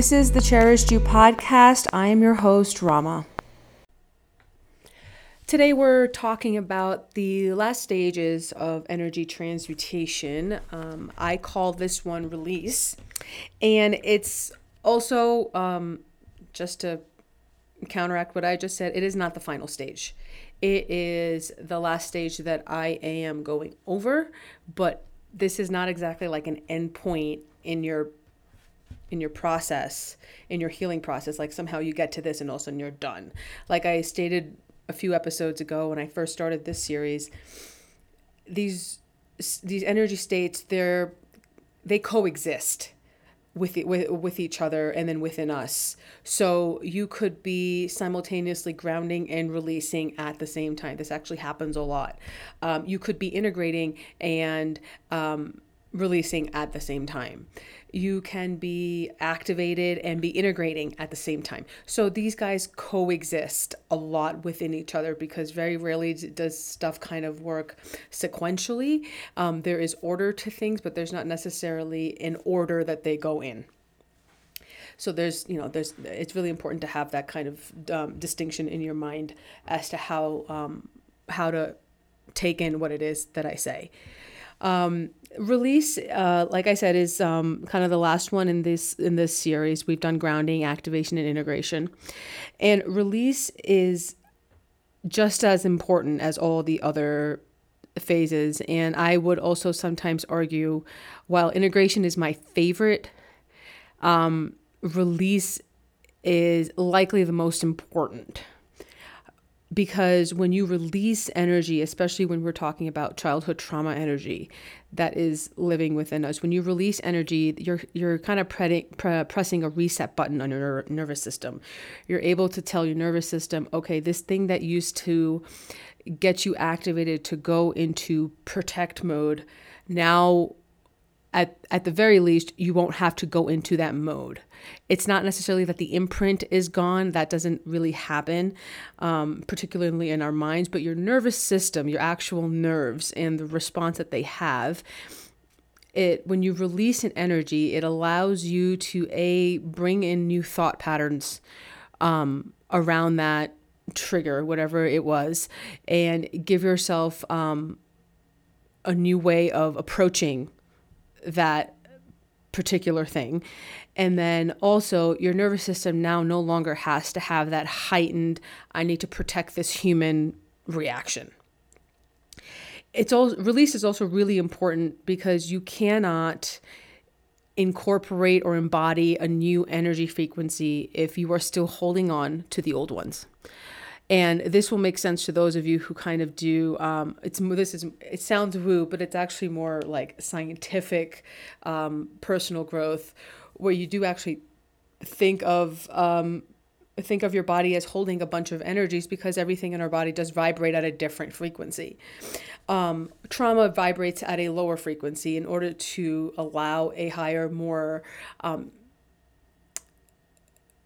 This is the Cherished You podcast. I am your host, Rahma. Today, we're talking about the last stages of energy transmutation. Um, I call this one release, and it's also um, just to counteract what I just said, it is not the final stage. It is the last stage that I am going over, but this is not exactly like an end point in your in your process in your healing process like somehow you get to this and all of a sudden you're done like i stated a few episodes ago when I first started this series, these these energy states they're they coexist with, with with each other and then within us. So you could be simultaneously grounding and releasing at the same time. This actually happens a lot. Um, you could be integrating and um, releasing at the same time you can be activated and be integrating at the same time. So these guys coexist a lot within each other because very rarely does stuff kind of work sequentially. Um, there is order to things, but there's not necessarily an order that they go in. So there's, you know, there's. It's really important to have that kind of um, distinction in your mind as to how um, how to take in what it is that I say. Um, release, uh, like I said, is um, kind of the last one in this in this series. We've done grounding, activation, and integration, and release is just as important as all the other phases. And I would also sometimes argue, while integration is my favorite, um, release is likely the most important because when you release energy, especially when we're talking about childhood trauma energy that is living within us, when you release energy, you're you're kind of pre- pre- pressing a reset button on your ner- nervous system. You're able to tell your nervous system, okay, this thing that used to get you activated to go into protect mode now at, at the very least, you won't have to go into that mode. It's not necessarily that the imprint is gone, that doesn't really happen, um, particularly in our minds, but your nervous system, your actual nerves, and the response that they have. It when you release an energy, it allows you to a bring in new thought patterns um, around that trigger, whatever it was, and give yourself um, a new way of approaching that particular thing. And then also, your nervous system now no longer has to have that heightened, I need to protect this human reaction. It's all release is also really important because you cannot incorporate or embody a new energy frequency if you are still holding on to the old ones and this will make sense to those of you who kind of do um, it's this is it sounds woo but it's actually more like scientific um, personal growth where you do actually think of um, think of your body as holding a bunch of energies because everything in our body does vibrate at a different frequency. Um, trauma vibrates at a lower frequency in order to allow a higher more um,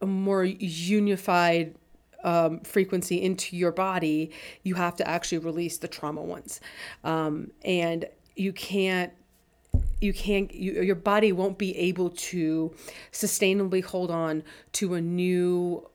a more unified um, frequency into your body, you have to actually release the trauma ones. Um, and you can't you can't you, your body won't be able to sustainably hold on to a new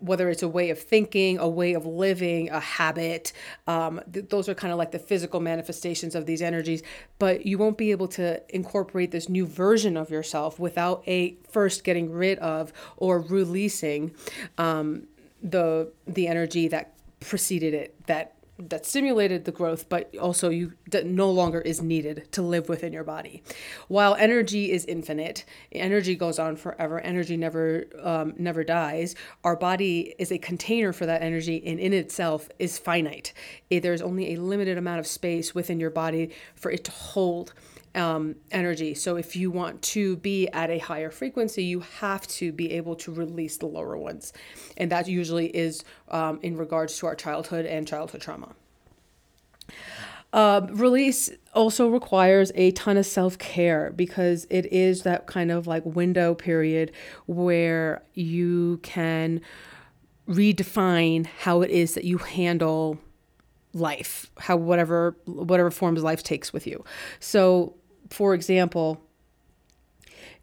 whether it's a way of thinking, a way of living, a habit. Um, th- those are kind of like the physical manifestations of these energies. But you won't be able to incorporate this new version of yourself without a first getting rid of or releasing um, the the energy that preceded it that that stimulated the growth but also you that no longer is needed to live within your body. While energy is infinite energy goes on forever energy never um, never dies our body is a container for that energy and in itself is finite. There's only a limited amount of space within your body for it to hold um, energy. So if you want to be at a higher frequency, you have to be able to release the lower ones. And that usually is um, in regards to our childhood and childhood trauma. Uh, release also requires a ton of self care because it is that kind of like window period where you can redefine how it is that you handle life how whatever whatever forms life takes with you so for example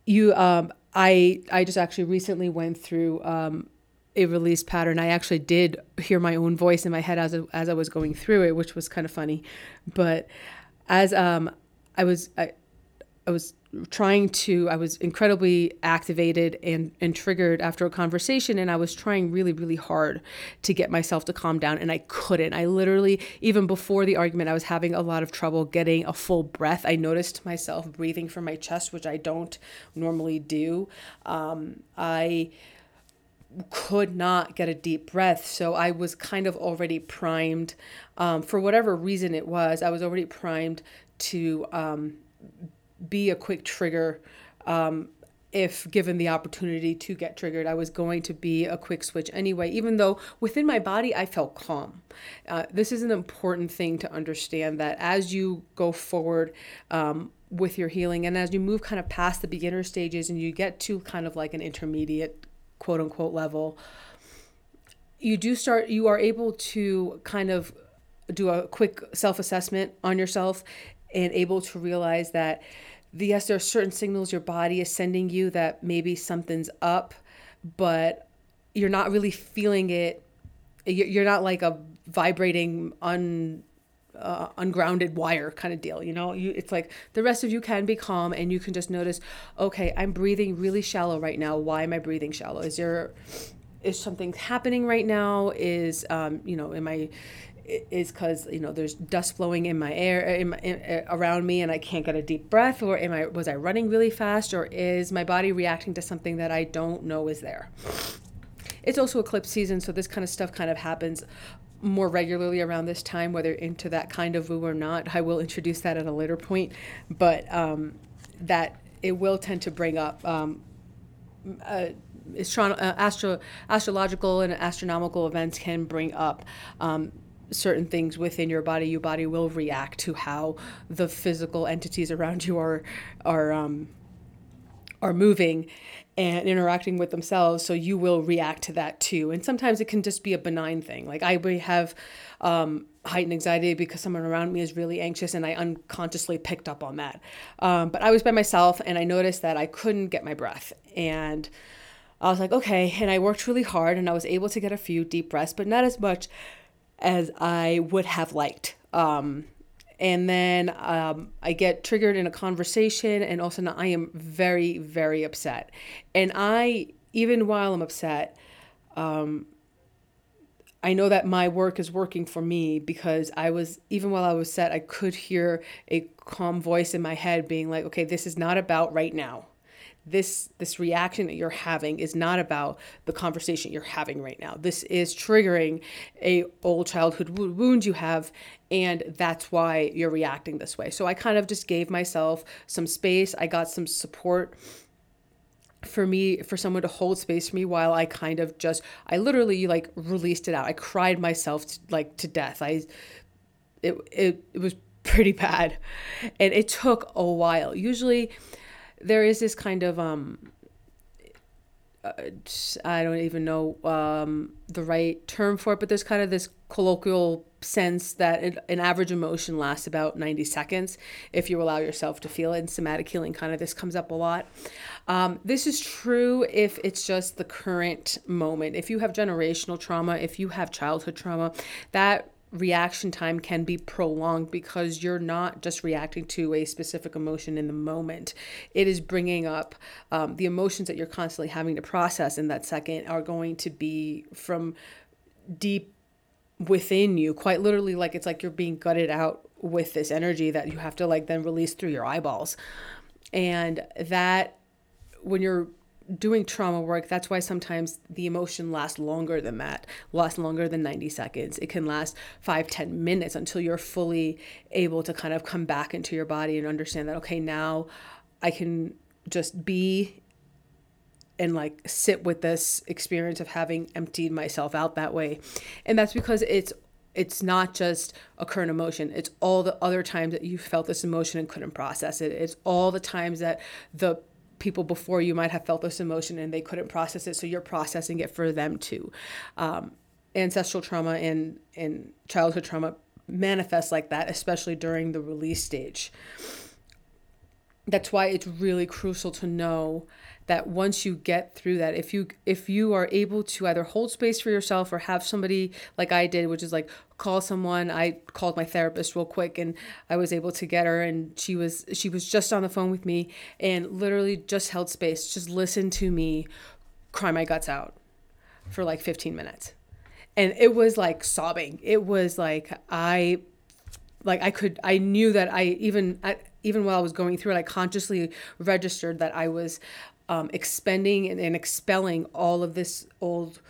you um I I just actually recently went through um, a release pattern. I actually did hear my own voice in my head as as I was going through it, which was kind of funny. But as um, I was I, I was trying to i was incredibly activated and, and triggered after a conversation and i was trying really really hard to get myself to calm down and i couldn't. I literally even before the argument i was having a lot of trouble getting a full breath. I noticed myself breathing from my chest which i don't normally do. Um, i could not get a deep breath so i was kind of already primed um, for whatever reason it was i was already primed to um, be a quick trigger um, if given the opportunity to get triggered. I was going to be a quick switch anyway, even though within my body I felt calm. Uh, this is an important thing to understand that as you go forward, um, with your healing and as you move kind of past the beginner stages and you get to kind of like an intermediate quote unquote level you do start you are able to kind of do a quick self-assessment on yourself and able to realize that yes, there are certain signals your body is sending you that maybe something's up, but you're not really feeling it. You're not like a vibrating un uh, ungrounded wire kind of deal. You know, you it's like the rest of you can be calm and you can just notice, okay, I'm breathing really shallow right now. Why am I breathing shallow? Is there is something happening right now? Is um, you know, am I is because you know there's dust flowing in my air in my, in, uh, around me and I can't get a deep breath or am I was I running really fast or is my body reacting to something that I don't know is there? It's also eclipse season so this kind of stuff kind of happens more regularly around this time whether into that kind of woo or not. I will introduce that at a later point but um, that it will tend to bring up um, uh, astro- uh, astro- astrological and astronomical events can bring up um, certain things within your body, your body will react to how the physical entities around you are are um, are moving and interacting with themselves. So you will react to that too. And sometimes it can just be a benign thing. Like I have um, heightened anxiety because someone around me is really anxious, and I unconsciously picked up on that. Um, but I was by myself, and I noticed that I couldn't get my breath and. I was like, okay. And I worked really hard and I was able to get a few deep breaths, but not as much as I would have liked. Um, and then um, I get triggered in a conversation, and also sudden I am very, very upset. And I, even while I'm upset, um, I know that my work is working for me because I was, even while I was set, I could hear a calm voice in my head being like, okay, this is not about right now this this reaction that you're having is not about the conversation you're having right now. This is triggering a old childhood wound you have and that's why you're reacting this way. So i kind of just gave myself some space. I got some support for me for someone to hold space for me while i kind of just i literally like released it out. I cried myself to, like to death. I it, it it was pretty bad. And it took a while. Usually there is this kind of um uh, I don't even know um, the right term for it, but there's kind of this colloquial sense that an average emotion lasts about 90 seconds if you allow yourself to feel it. And somatic healing kind of this comes up a lot. Um, this is true if it's just the current moment. If you have generational trauma, if you have childhood trauma, that reaction time can be prolonged because you're not just reacting to a specific emotion in the moment. It is bringing up um, the emotions that you're constantly having to process in that second are going to be from deep within you, quite literally, like it's like you're being gutted out with this energy that you have to like then release through your eyeballs. And that when you're doing trauma work, that's why sometimes the emotion lasts longer than that, lasts longer than 90 seconds. It can last five, 10 minutes until you're fully able to kind of come back into your body and understand that, okay, now I can just be and like sit with this experience of having emptied myself out that way. And that's because it's it's not just a current emotion it's all the other times that you felt this emotion and couldn't process it it's all the times that the people before you might have felt this emotion and they couldn't process it so you're processing it for them too. Um, ancestral trauma and, and childhood trauma manifests like that especially during the release stage that's why it's really crucial to know that once you get through that if you if you are able to either hold space for yourself or have somebody like I did which is like call someone. I called my therapist real quick and I was able to get her and she was she was just on the phone with me and literally just held space. Just listened to me cry my guts out for like 15 minutes. And it was like sobbing. It was like I like I could I knew that I even I, even while I was going through it I consciously registered that I was um, expending and, and expelling all of this old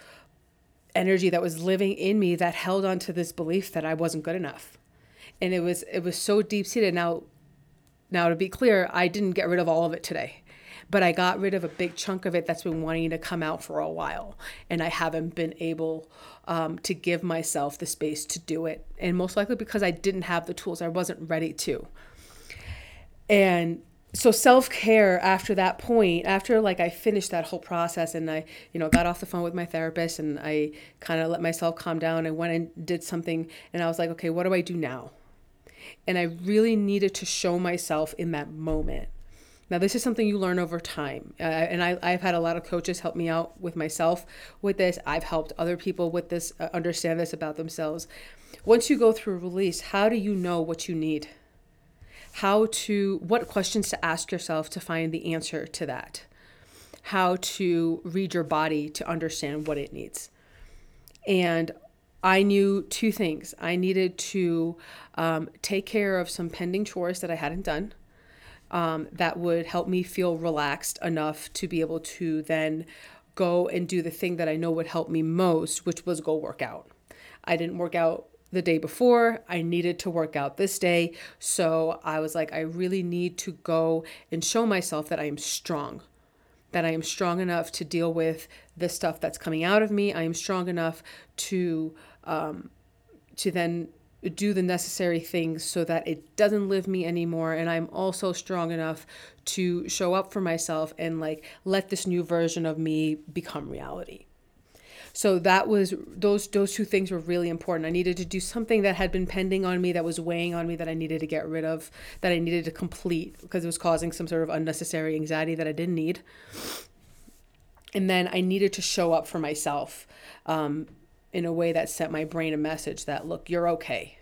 energy that was living in me that held on to this belief that I wasn't good enough. And it was it was so deep seated. Now now to be clear, I didn't get rid of all of it today. But I got rid of a big chunk of it that's been wanting to come out for a while. And I haven't been able um, to give myself the space to do it. And most likely because I didn't have the tools, I wasn't ready to. And so self-care after that point after like i finished that whole process and i you know got off the phone with my therapist and i kind of let myself calm down and went and did something and i was like okay what do i do now? And i really needed to show myself in that moment. Now this is something you learn over time. Uh, and I, i've had a lot of coaches help me out with myself with this. I've helped other people with this uh, understand this about themselves. Once you go through release how do you know what you need how to, what questions to ask yourself to find the answer to that, how to read your body to understand what it needs. And I knew two things. I needed to um, take care of some pending chores that I hadn't done. Um, that would help me feel relaxed enough to be able to then go and do the thing that I know would help me most, which was go work out. I didn't work out the day before. I needed to work out this day. So I was like, I really need to go and show myself that I am strong, that I am strong enough to deal with the stuff that's coming out of me. I am strong enough to, um, to then do the necessary things so that it doesn't live me anymore and i'm also strong enough to show up for myself and like let this new version of me become reality so that was those those two things were really important. I needed to do something that had been pending on me that was weighing on me that I needed to get rid of, that I needed to complete because it was causing some sort of unnecessary anxiety that I didn't need. And then I needed to show up for myself um, in a way that sent my brain a message that look, you're okay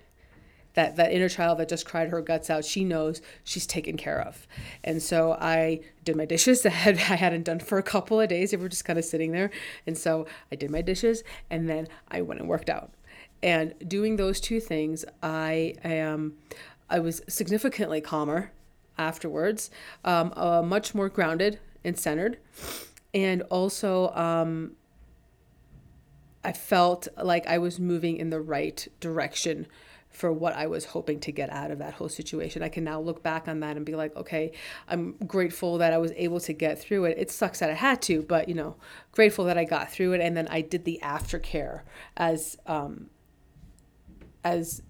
that that inner child that just cried her guts out she knows she's taken care of. And so i did my dishes. That I hadn't done for a couple of days. They were just kind of sitting there. And so i did my dishes and then i went and worked out. And doing those two things i am i was significantly calmer afterwards um, uh, much more grounded and centered. And also um, i felt like i was moving in the right direction for what I was hoping to get out of that whole situation. I can now look back on that and be like, okay, I'm grateful that I was able to get through it. It sucks that I had to, but you know, grateful that I got through it. And then I did the aftercare as um, as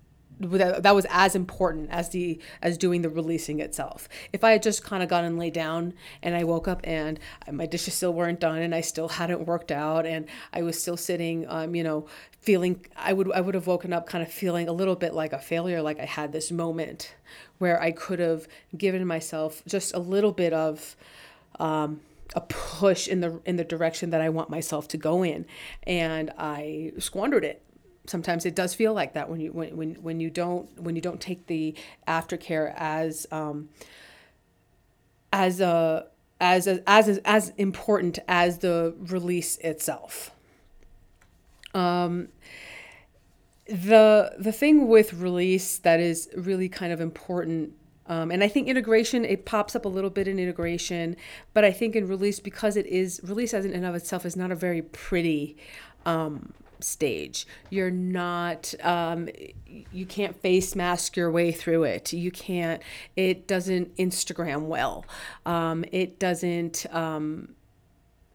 that was as important as the as doing the releasing itself. If I had just kind of gone and lay down and I woke up and my dishes still weren't done and I still hadn't worked out and I was still sitting, um, you know, feeling I would I would have woken up kind of feeling a little bit like a failure, like I had this moment where I could have given myself just a little bit of. Um, a push in the in the direction that I want myself to go in and I squandered it sometimes it does feel like that when you when when, when you don't when you don't take the aftercare as um, as a as as as important as the release itself. Um, the the thing with release that is really kind of important um, and I think integration, it pops up a little bit in integration, but I think in release, because it is, release as in and of itself is not a very pretty um, stage. You're not, um, you can't face mask your way through it. You can't, it doesn't Instagram well. Um, it doesn't, um,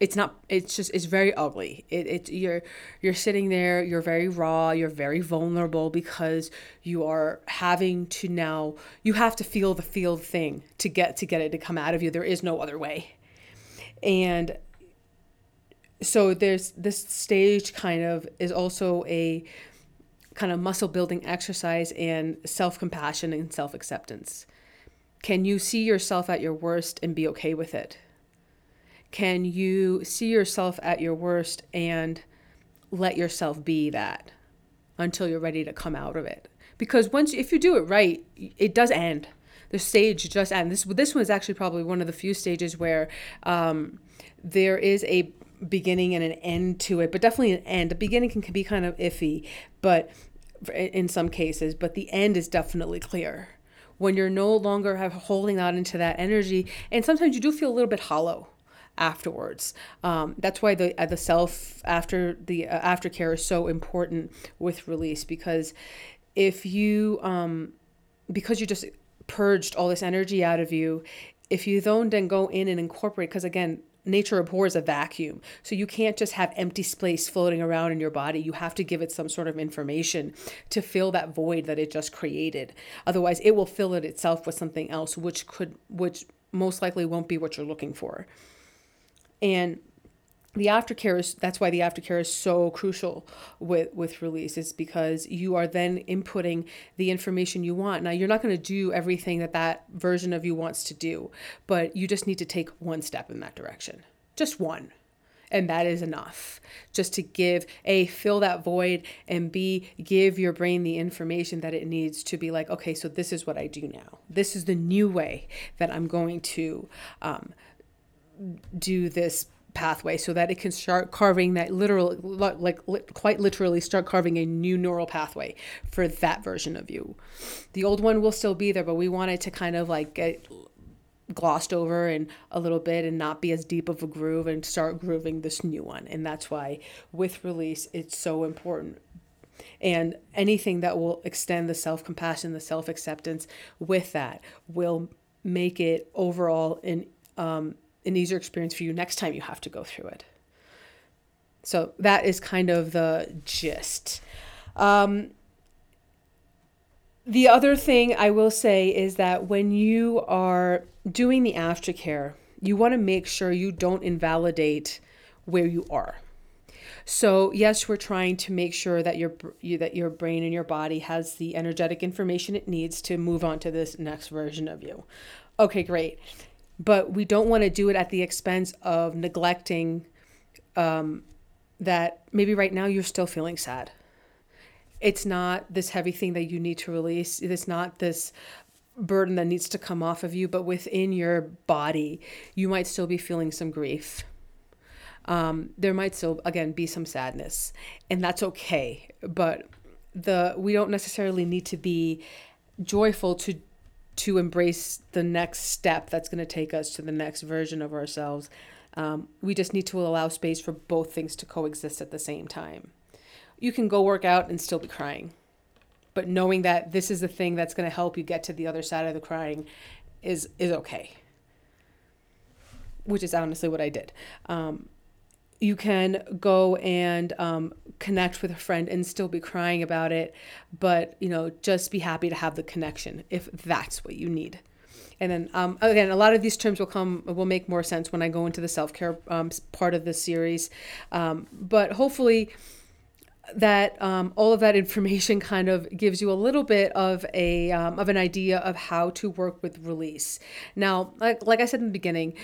it's not it's just it's very ugly it, you're you're sitting there you're very raw you're very vulnerable because you are having to now you have to feel the feel thing to get to get it to come out of you there is no other way and so there's this stage kind of is also a kind of muscle building exercise and self compassion and self acceptance. Can you see yourself at your worst and be okay with it? can you see yourself at your worst and let yourself be that until you're ready to come out of it? Because once, if you do it right, it does end. The stage just ends. This this one is actually probably one of the few stages where um, there is a beginning and an end to it, but definitely an end. The beginning can, can be kind of iffy, but in some cases, but the end is definitely clear when you're no longer have holding out into that energy, and sometimes you do feel a little bit hollow afterwards. Um, that's why the uh, the self after the uh, aftercare is so important with release because if you um, because you just purged all this energy out of you, if you don't then go in and incorporate because again nature abhors a vacuum. So you can't just have empty space floating around in your body. You have to give it some sort of information to fill that void that it just created. Otherwise, it will fill it itself with something else which could which most likely won't be what you're looking for. And the aftercare is that's why the aftercare is so crucial with with release is because you are then inputting the information you want. Now you're not going to do everything that that version of you wants to do but you just need to take one step in that direction. Just one. And that is enough. Just to give a fill that void and b give your brain the information that it needs to be like okay so this is what i do now. This is the new way that i'm going to um, do this pathway so that it can start carving that literal like quite literally start carving a new neural pathway for that version of you. The old one will still be there but we want it to kind of like get glossed over and a little bit and not be as deep of a groove and start grooving this new one. And that's why with release it's so important. And anything that will extend the self-compassion the self-acceptance with that will make it overall an um, an easier experience for you next time you have to go through it. So that is kind of the gist. Um, the other thing I will say is that when you are doing the aftercare, you want to make sure you don't invalidate where you are. So yes, we're trying to make sure that your you, that your brain and your body has the energetic information it needs to move on to this next version of you. Okay, great but we don't want to do it at the expense of neglecting um, that maybe right now you're still feeling sad. It's not this heavy thing that you need to release. It's not this burden that needs to come off of you, but within your body, you might still be feeling some grief. Um, there might still, again, be some sadness, and that's okay. But the we don't necessarily need to be joyful to to embrace the next step that's going to take us to the next version of ourselves. Um, we just need to allow space for both things to coexist at the same time. You can go work out and still be crying, but knowing that this is the thing that's going to help you get to the other side of the crying is is okay. Which is honestly what I did. Um, you can go and um, connect with a friend and still be crying about it but you know just be happy to have the connection if that's what you need. And then um, again a lot of these terms will come will make more sense when i go into the self-care um, part of this series. Um, but hopefully that um, all of that information kind of gives you a little bit of a um, of an idea of how to work with release. Now like, like i said in the beginning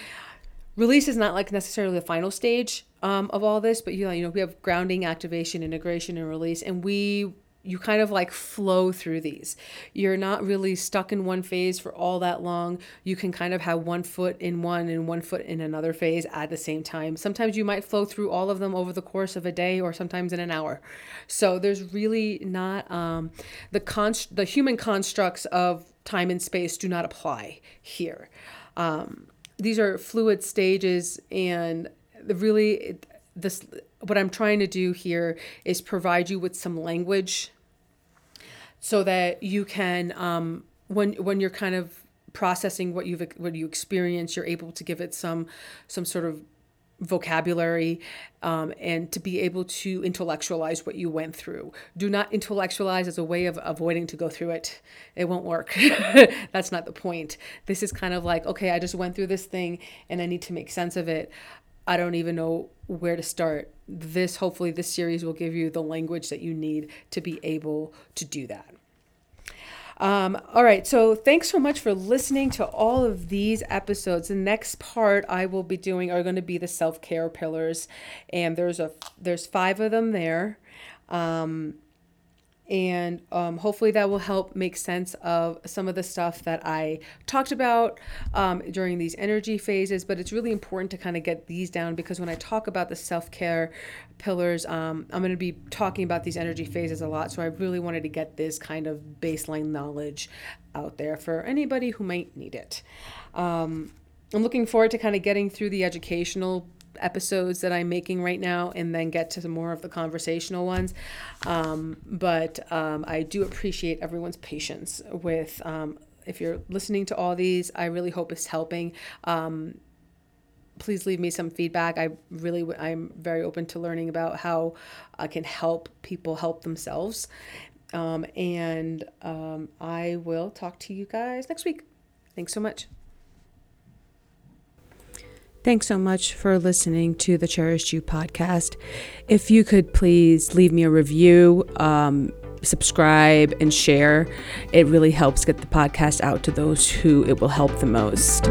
release is not like necessarily the final stage um, of all this, but you know, you know, we have grounding, activation, integration, and release, and we you kind of like flow through these. You're not really stuck in one phase for all that long. You can kind of have one foot in one and one foot in another phase at the same time. Sometimes you might flow through all of them over the course of a day or sometimes in an hour. So there's really not um, the const- the human constructs of time and space do not apply here. Um, these are fluid stages and really this what i'm trying to do here is provide you with some language so that you can um, when when you're kind of processing what you've what you experience you're able to give it some some sort of vocabulary um, and to be able to intellectualize what you went through. Do not intellectualize as a way of avoiding to go through it. It won't work. That's not the point. This is kind of like, okay, I just went through this thing and I need to make sense of it. I don't even know where to start. This, hopefully, this series will give you the language that you need to be able to do that. Um, all right, so thanks so much for listening to all of these episodes. The next part I will be doing are going to be the self care pillars, and there's a there's five of them there. Um, and um, hopefully that will help make sense of some of the stuff that I talked about um, during these energy phases. But it's really important to kind of get these down because when I talk about the self care pillars, um, I'm going to be talking about these energy phases a lot. So I really wanted to get this kind of baseline knowledge out there for anybody who might need it. Um, I'm looking forward to kind of getting through the educational episodes that I'm making right now and then get to some more of the conversational ones. Um, but um, I do appreciate everyone's patience with. Um, if you're listening to all these, I really hope it's helping. Um, please leave me some feedback. I really, I'm very open to learning about how I can help people help themselves. Um, and um, I will talk to you guys next week. Thanks so much. Thanks so much for listening to the Cherished You podcast. If you could please leave me a review, um, subscribe, and share, it really helps get the podcast out to those who it will help the most.